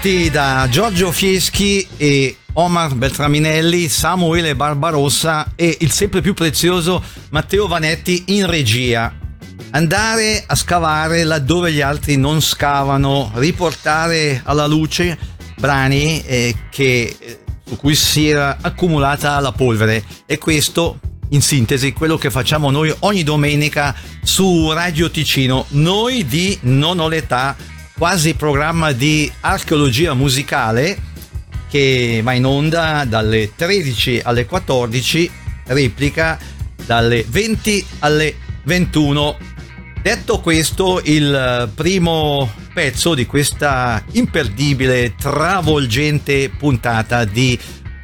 ritrovati da Giorgio Fieschi e Omar Beltraminelli, Samuele Barbarossa e il sempre più prezioso Matteo Vanetti in regia. Andare a scavare laddove gli altri non scavano, riportare alla luce brani eh, che, eh, su cui si era accumulata la polvere e questo in sintesi quello che facciamo noi ogni domenica su Radio Ticino. Noi di Non ho l'età quasi programma di archeologia musicale che va in onda dalle 13 alle 14, replica dalle 20 alle 21. Detto questo, il primo pezzo di questa imperdibile, travolgente puntata di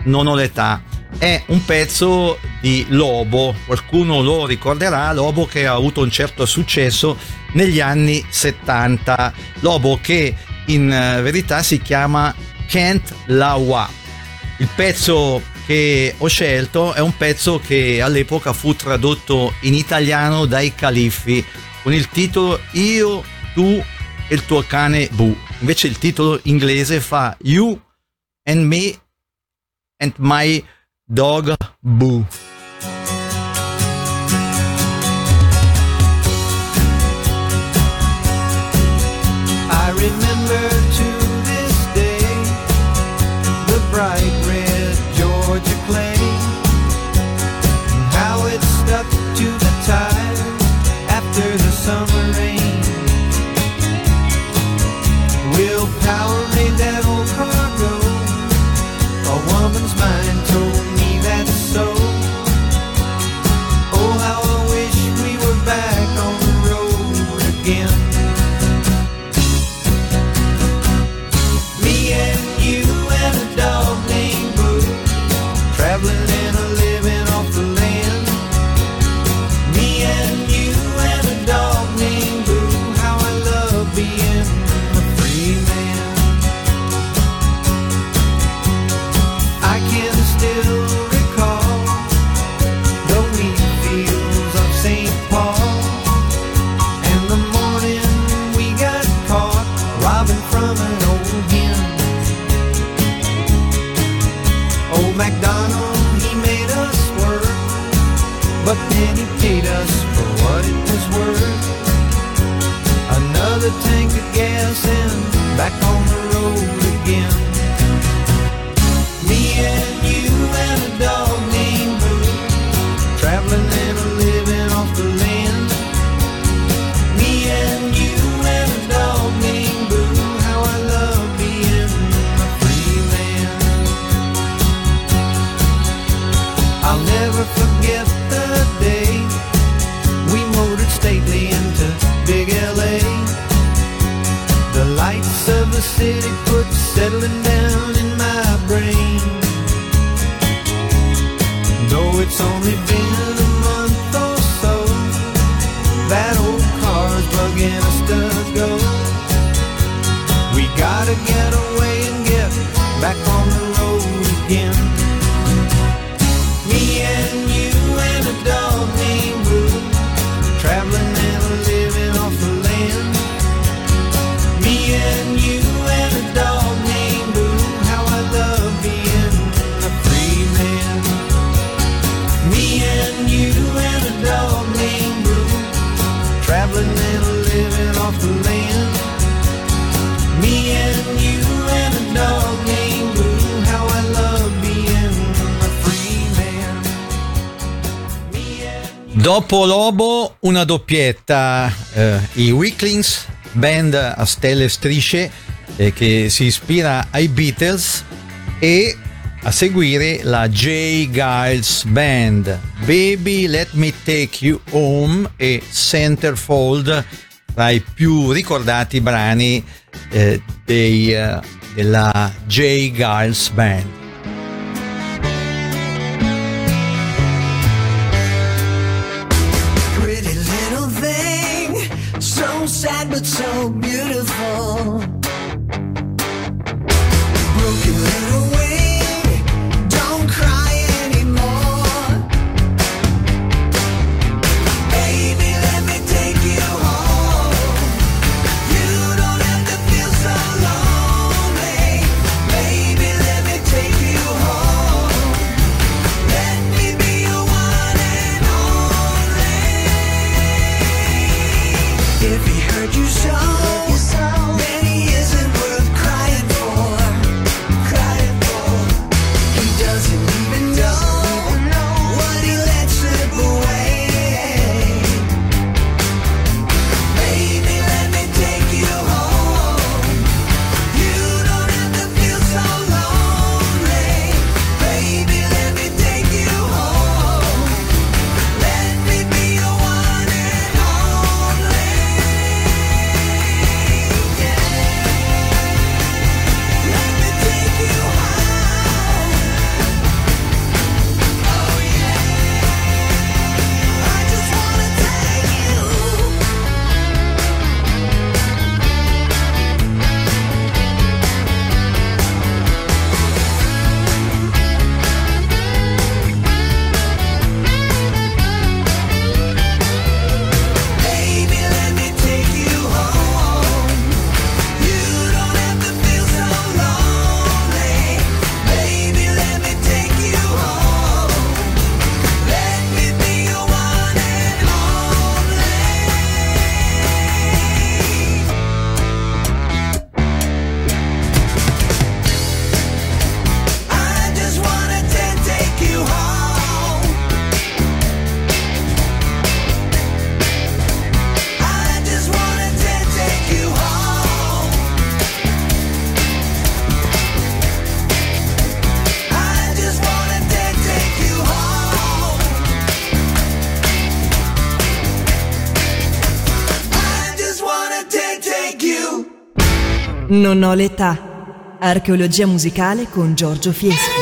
Non ho l'età è un pezzo di Lobo, qualcuno lo ricorderà, Lobo che ha avuto un certo successo negli anni 70. Lobo che in eh, verità si chiama Kent Lawa. Il pezzo che ho scelto è un pezzo che all'epoca fu tradotto in italiano dai califfi con il titolo Io, tu e il tuo cane Bu. Invece il titolo inglese fa You and Me and My Dog Boo. Bright MacDonald, he made us work, but then he paid us for what it was worth. Another tank of gas and back on the road again. The city put settling Dopo Lobo, una doppietta, eh, i Weaklings, band a stelle e strisce eh, che si ispira ai Beatles e a seguire la J. Giles Band, Baby Let Me Take You Home e Centerfold tra i più ricordati brani eh, dei, eh, della J. Giles Band. Non ho l'età. Archeologia musicale con Giorgio Fiesco.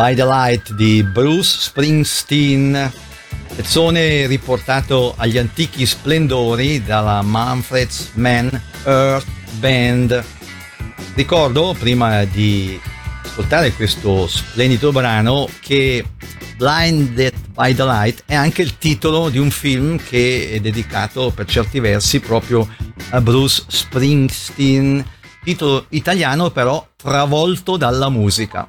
By the Light di Bruce Springsteen, pezzone riportato agli antichi splendori dalla Manfred's Man Earth Band. Ricordo, prima di ascoltare questo splendido brano, che Blinded by the Light è anche il titolo di un film che è dedicato per certi versi proprio a Bruce Springsteen, titolo italiano però travolto dalla musica.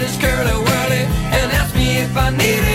his curly whirly and asked me if I needed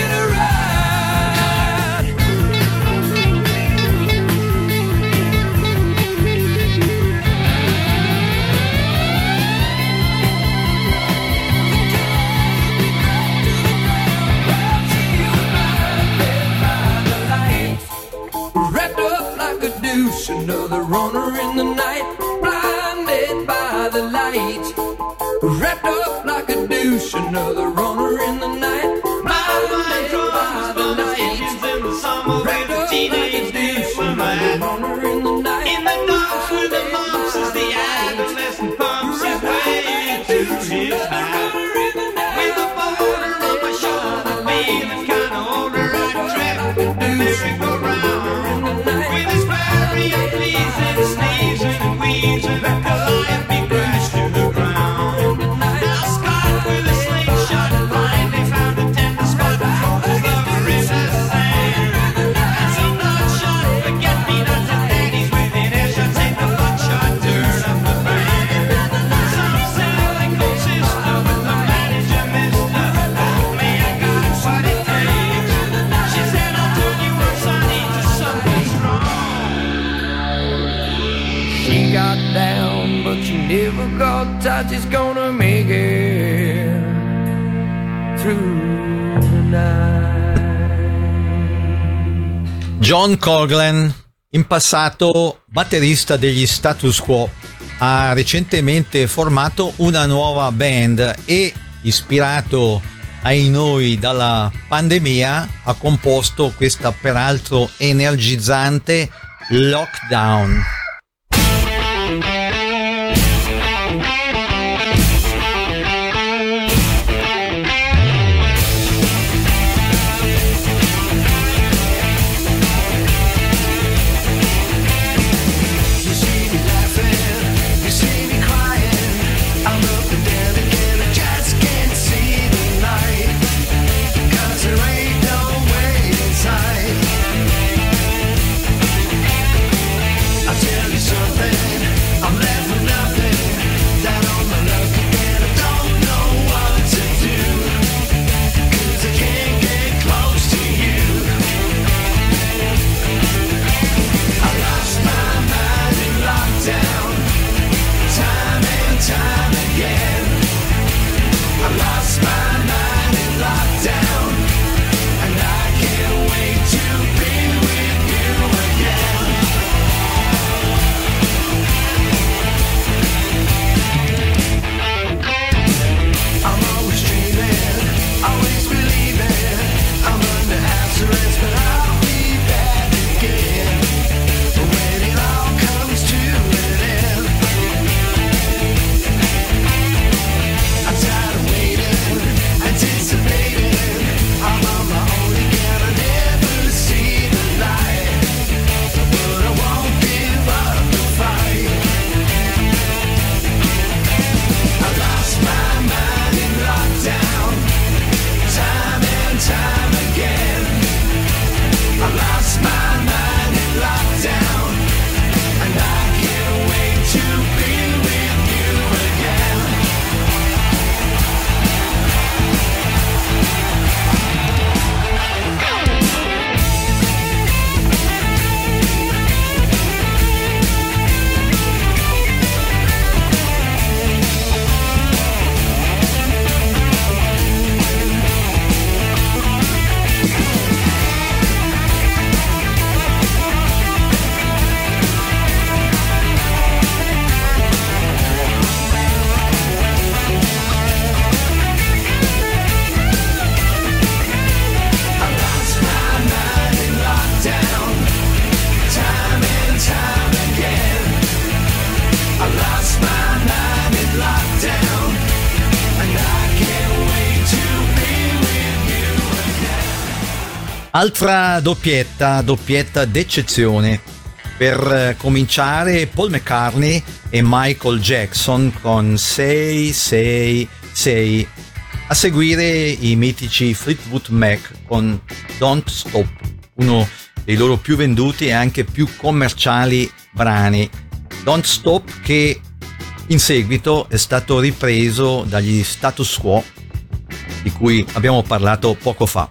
John Coglan, in passato batterista degli Status Quo, ha recentemente formato una nuova band e, ispirato ai noi dalla pandemia, ha composto questa peraltro energizzante Lockdown. Altra doppietta, doppietta d'eccezione. Per eh, cominciare, Paul McCartney e Michael Jackson con 666. A seguire i mitici Fleetwood Mac con Don't Stop, uno dei loro più venduti e anche più commerciali brani. Don't Stop che in seguito è stato ripreso dagli status quo di cui abbiamo parlato poco fa.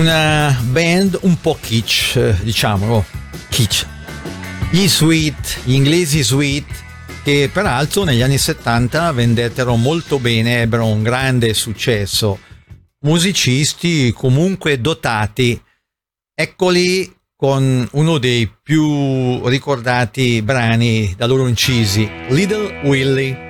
una band un po' kitsch, diciamolo, kitsch. Gli Sweet, gli inglesi Sweet, che peraltro negli anni 70 vendettero molto bene, ebbero un grande successo. Musicisti comunque dotati. Eccoli con uno dei più ricordati brani da loro incisi, Little Willie.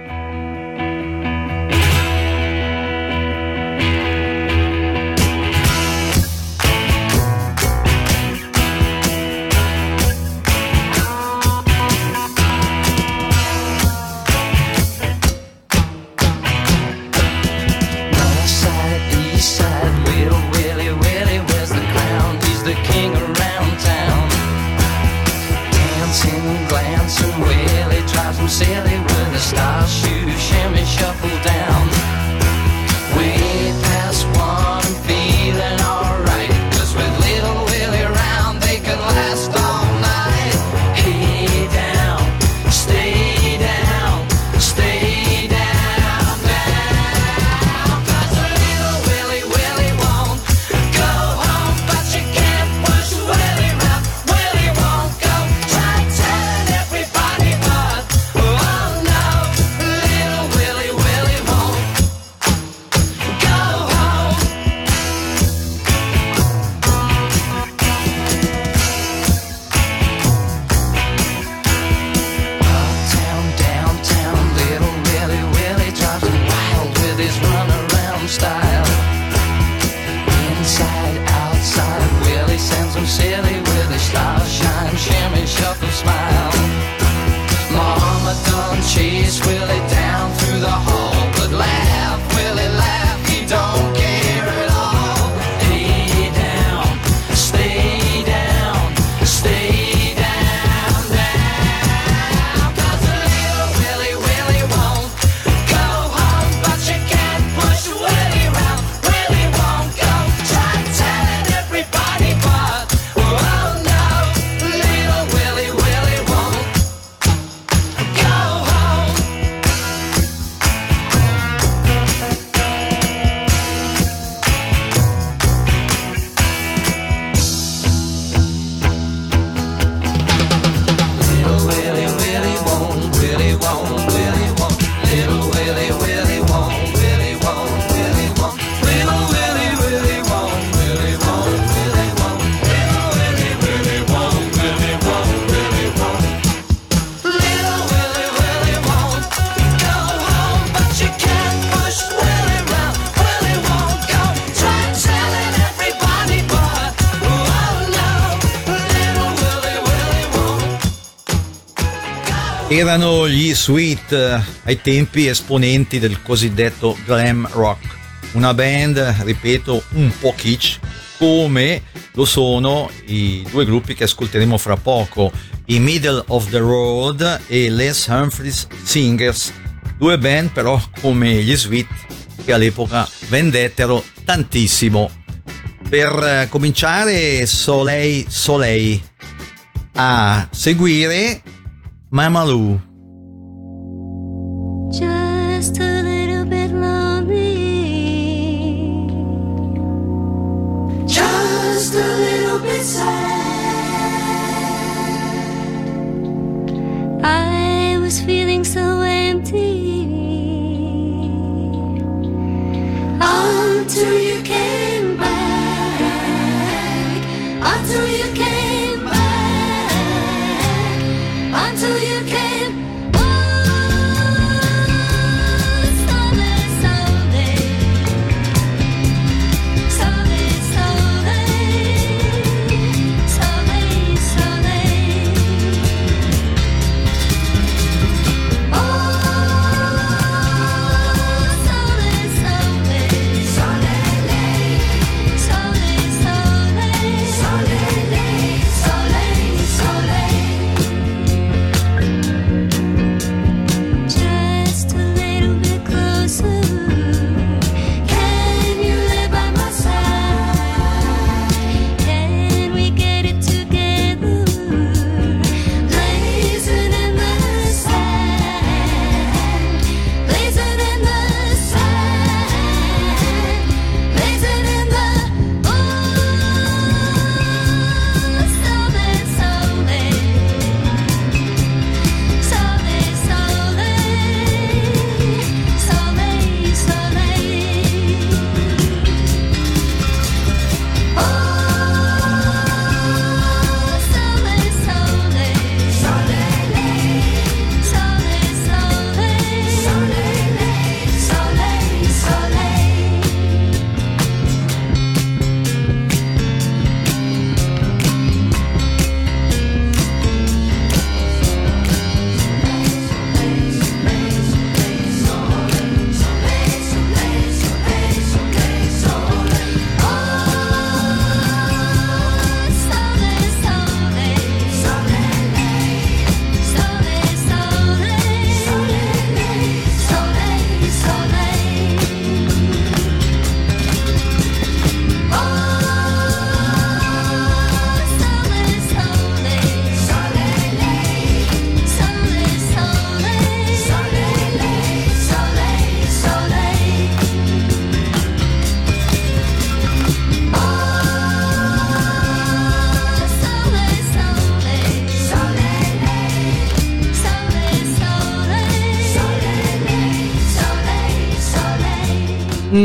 erano gli Sweet, eh, ai tempi esponenti del cosiddetto glam rock, una band, ripeto, un po' kitsch, come lo sono i due gruppi che ascolteremo fra poco, i Middle of the Road e Les Humphries Singers, due band però come gli Sweet che all'epoca vendettero tantissimo. Per eh, cominciare Soleil Soleil a seguire Mamalu. Just a little bit lonely. Just a little bit sad. I was feeling so empty until you came.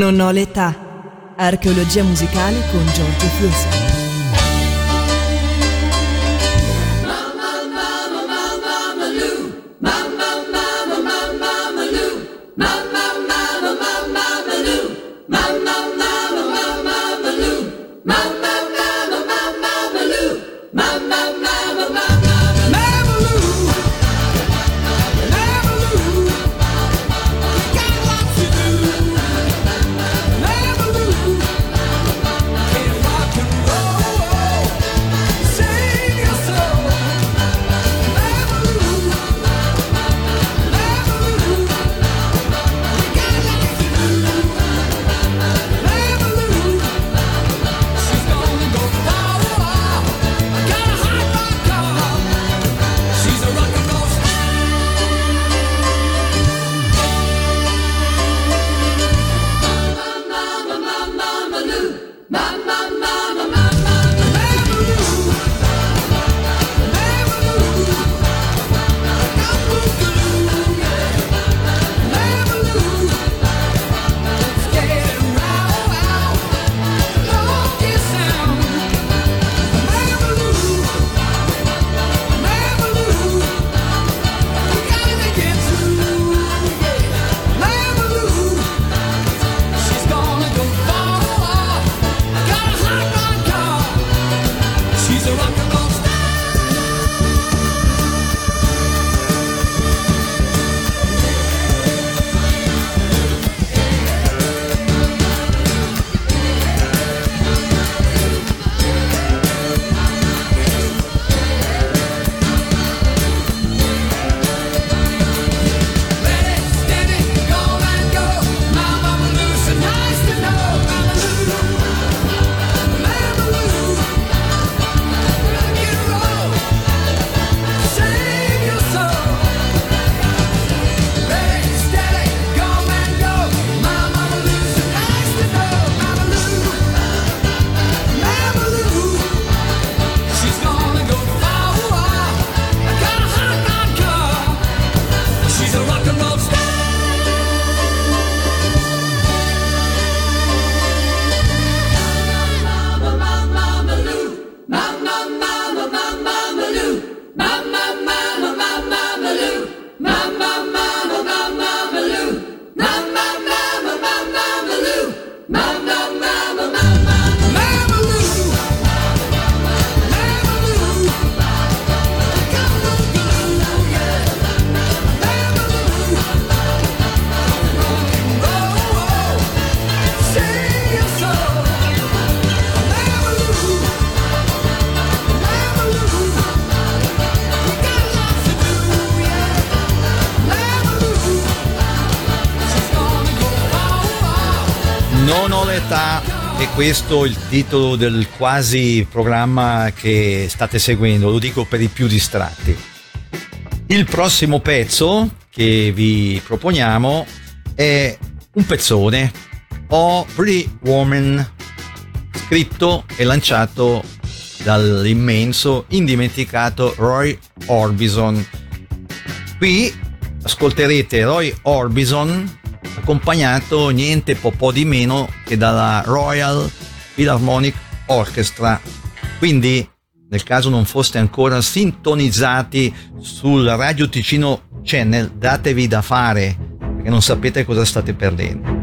Non ho l'età. Archeologia musicale con Giorgio Fieschi. L'età e questo è il titolo del quasi programma che state seguendo, lo dico per i più distratti. Il prossimo pezzo che vi proponiamo è un pezzone, O Pretty Woman, scritto e lanciato dall'immenso, indimenticato Roy Orbison. Qui ascolterete Roy Orbison accompagnato niente po', po' di meno che dalla Royal Philharmonic Orchestra. Quindi, nel caso non foste ancora sintonizzati sul Radio Ticino Channel, datevi da fare perché non sapete cosa state perdendo.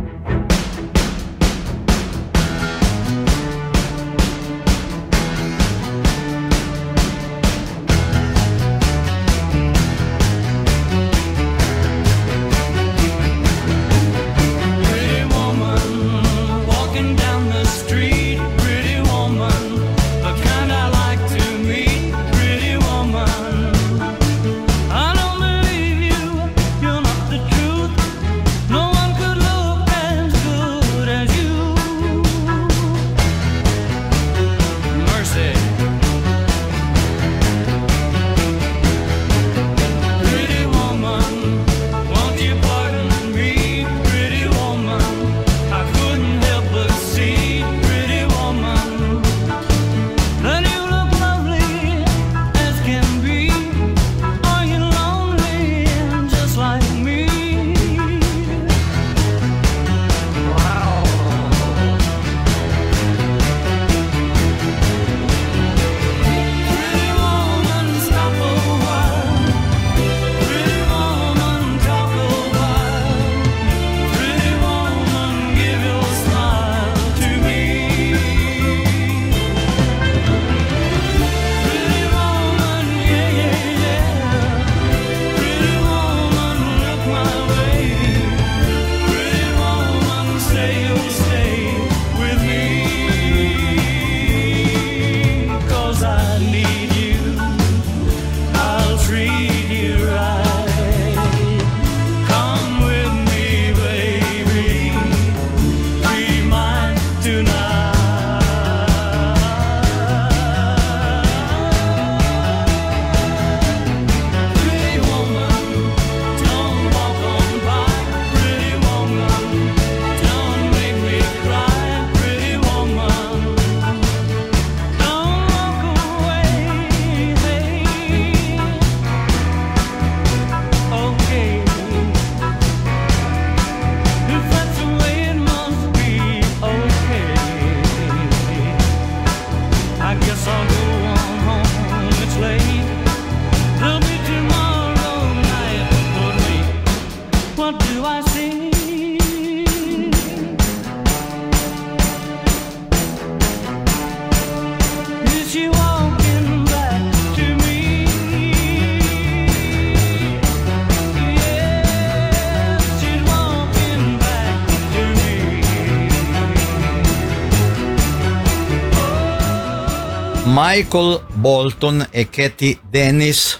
Michael Bolton e Katie Dennis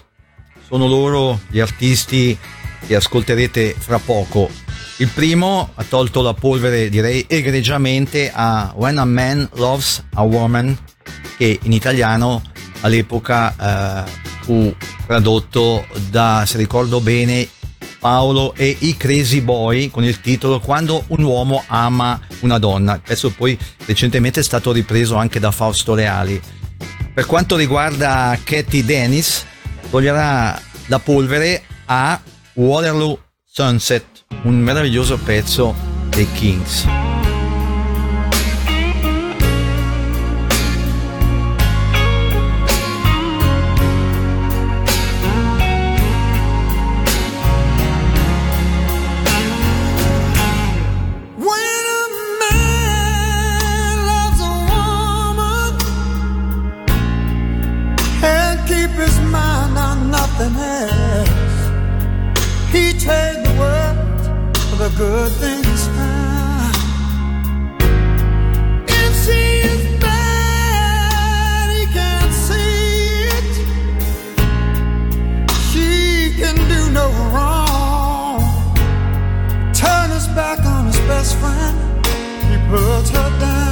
sono loro gli artisti che ascolterete fra poco. Il primo ha tolto la polvere, direi egregiamente, a When a Man Loves a Woman, che in italiano all'epoca eh, fu tradotto da, se ricordo bene, Paolo e i Crazy Boy con il titolo Quando un uomo ama una donna. Il pezzo poi recentemente è stato ripreso anche da Fausto Reali. Per quanto riguarda Katie Dennis, toglierà la polvere a Waterloo Sunset, un meraviglioso pezzo dei Kings. best friend, he puts her down.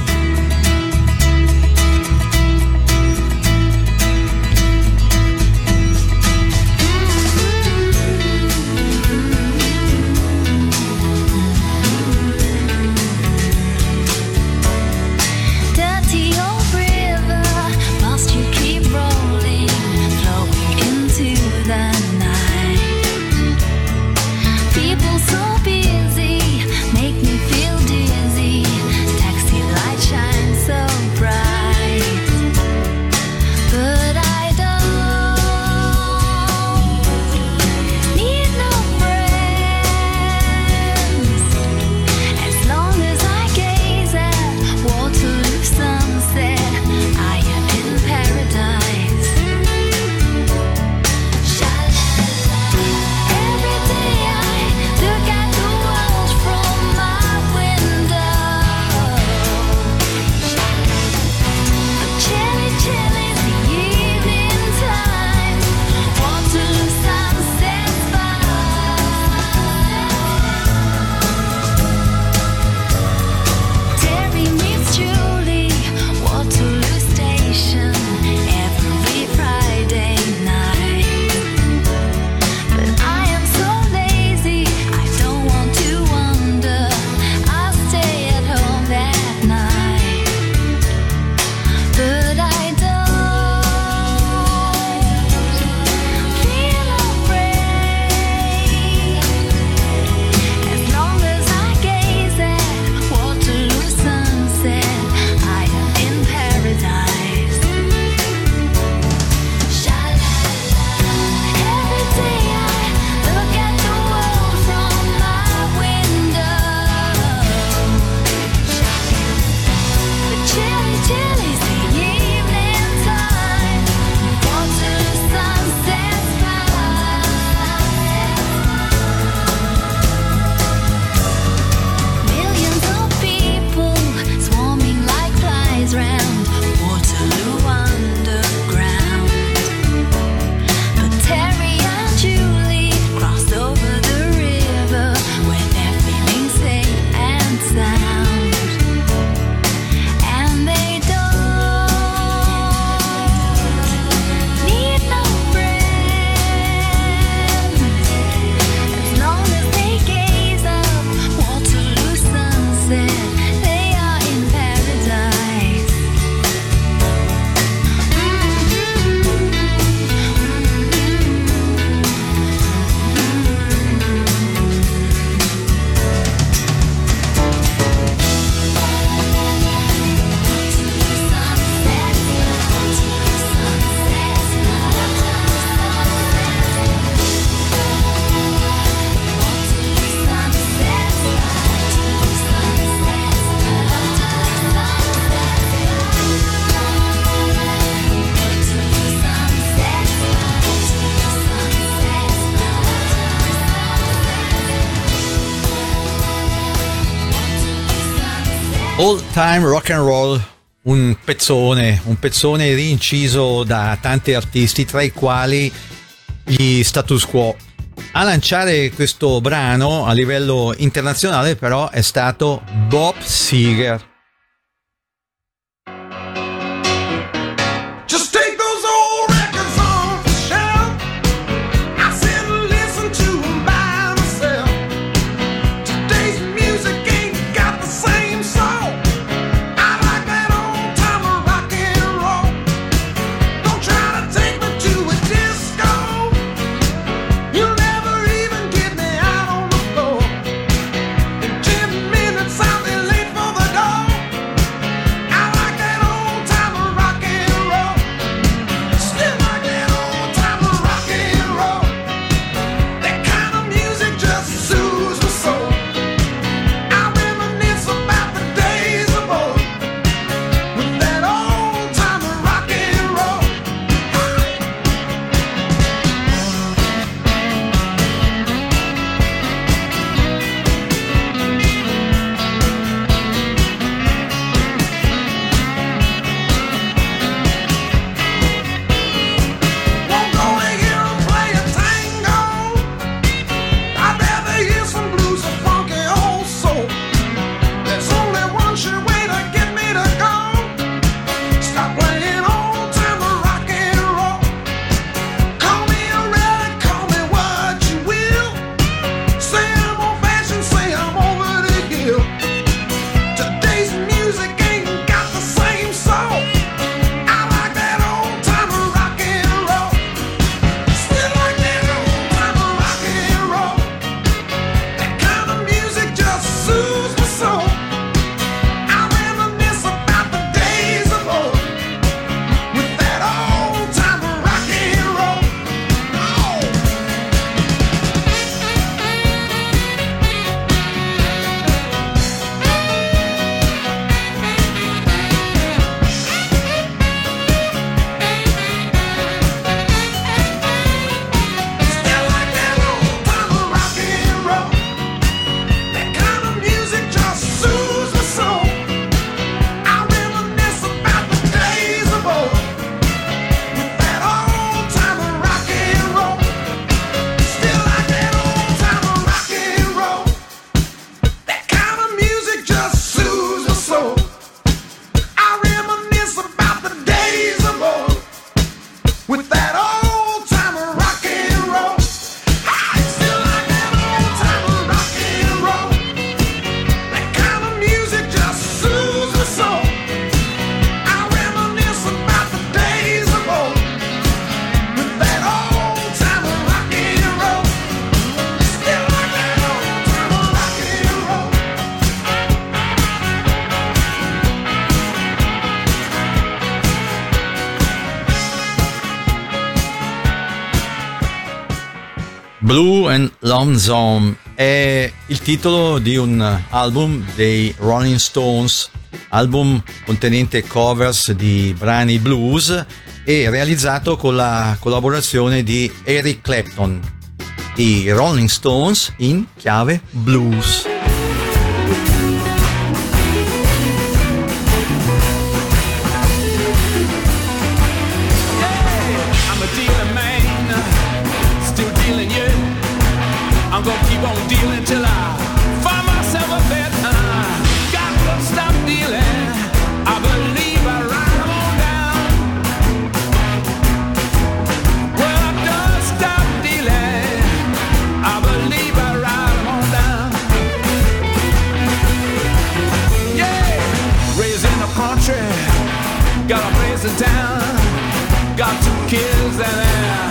All Time Rock and Roll, un pezzone, un pezzone rinciso da tanti artisti, tra i quali gli status quo. A lanciare questo brano a livello internazionale però è stato Bob Seger Tom Zone è il titolo di un album dei Rolling Stones, album contenente covers di brani blues e realizzato con la collaborazione di Eric Clapton. I Rolling Stones in chiave blues. losing it.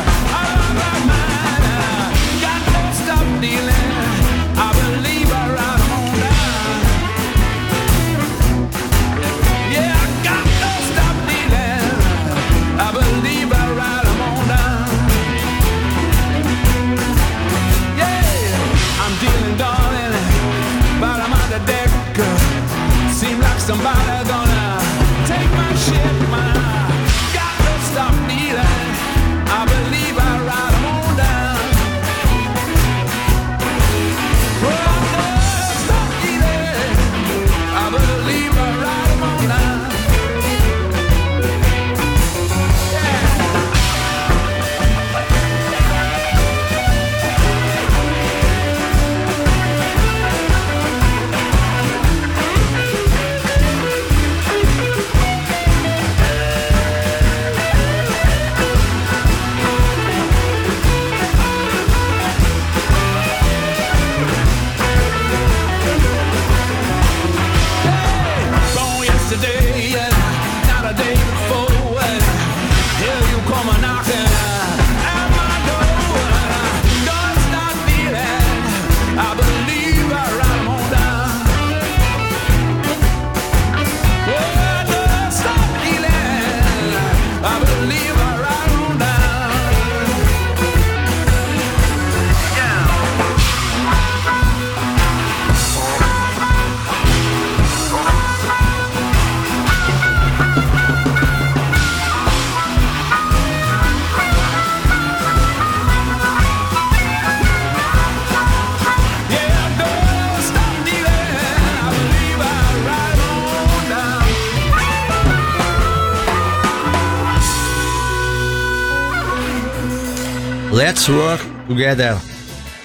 Let's Work Together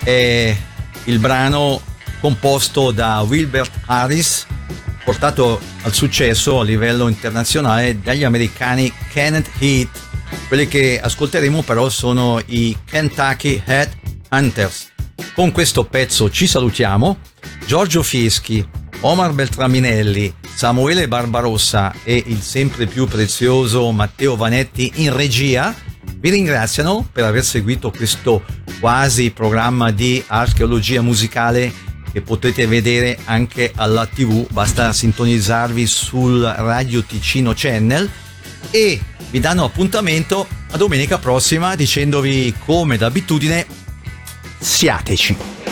è il brano composto da Wilbert Harris, portato al successo a livello internazionale dagli americani Kenneth Heat. Quelli che ascolteremo però sono i Kentucky Head Hunters. Con questo pezzo ci salutiamo. Giorgio Fieschi, Omar Beltraminelli, Samuele Barbarossa e il sempre più prezioso Matteo Vanetti in regia vi ringraziano per aver seguito questo quasi programma di archeologia musicale che potete vedere anche alla tv, basta sintonizzarvi sul Radio Ticino Channel e vi danno appuntamento a domenica prossima dicendovi come d'abitudine siateci.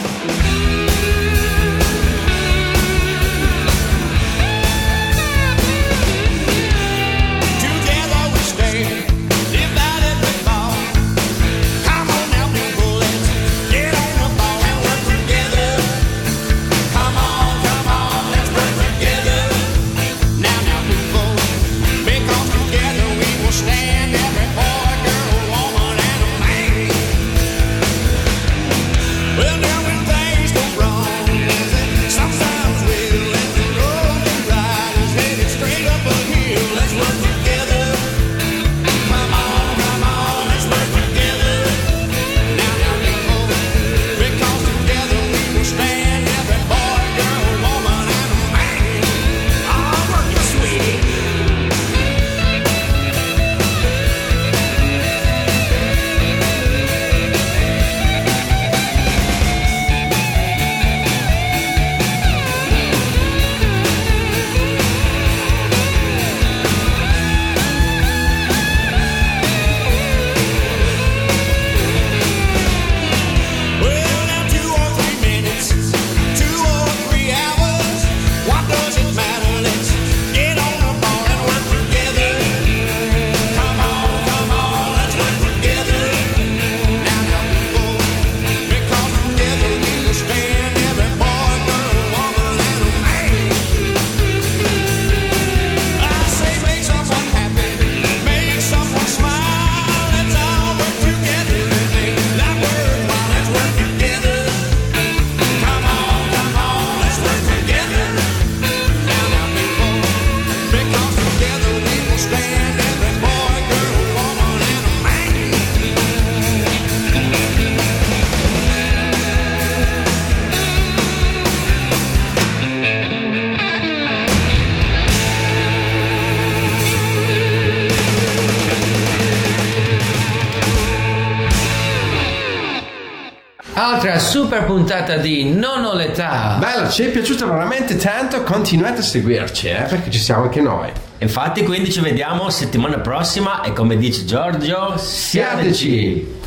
Super puntata di Non ho l'età. Bello, ci è piaciuto veramente tanto, continuate a seguirci, eh, perché ci siamo anche noi. Infatti, quindi ci vediamo settimana prossima e come dice Giorgio, Siateci!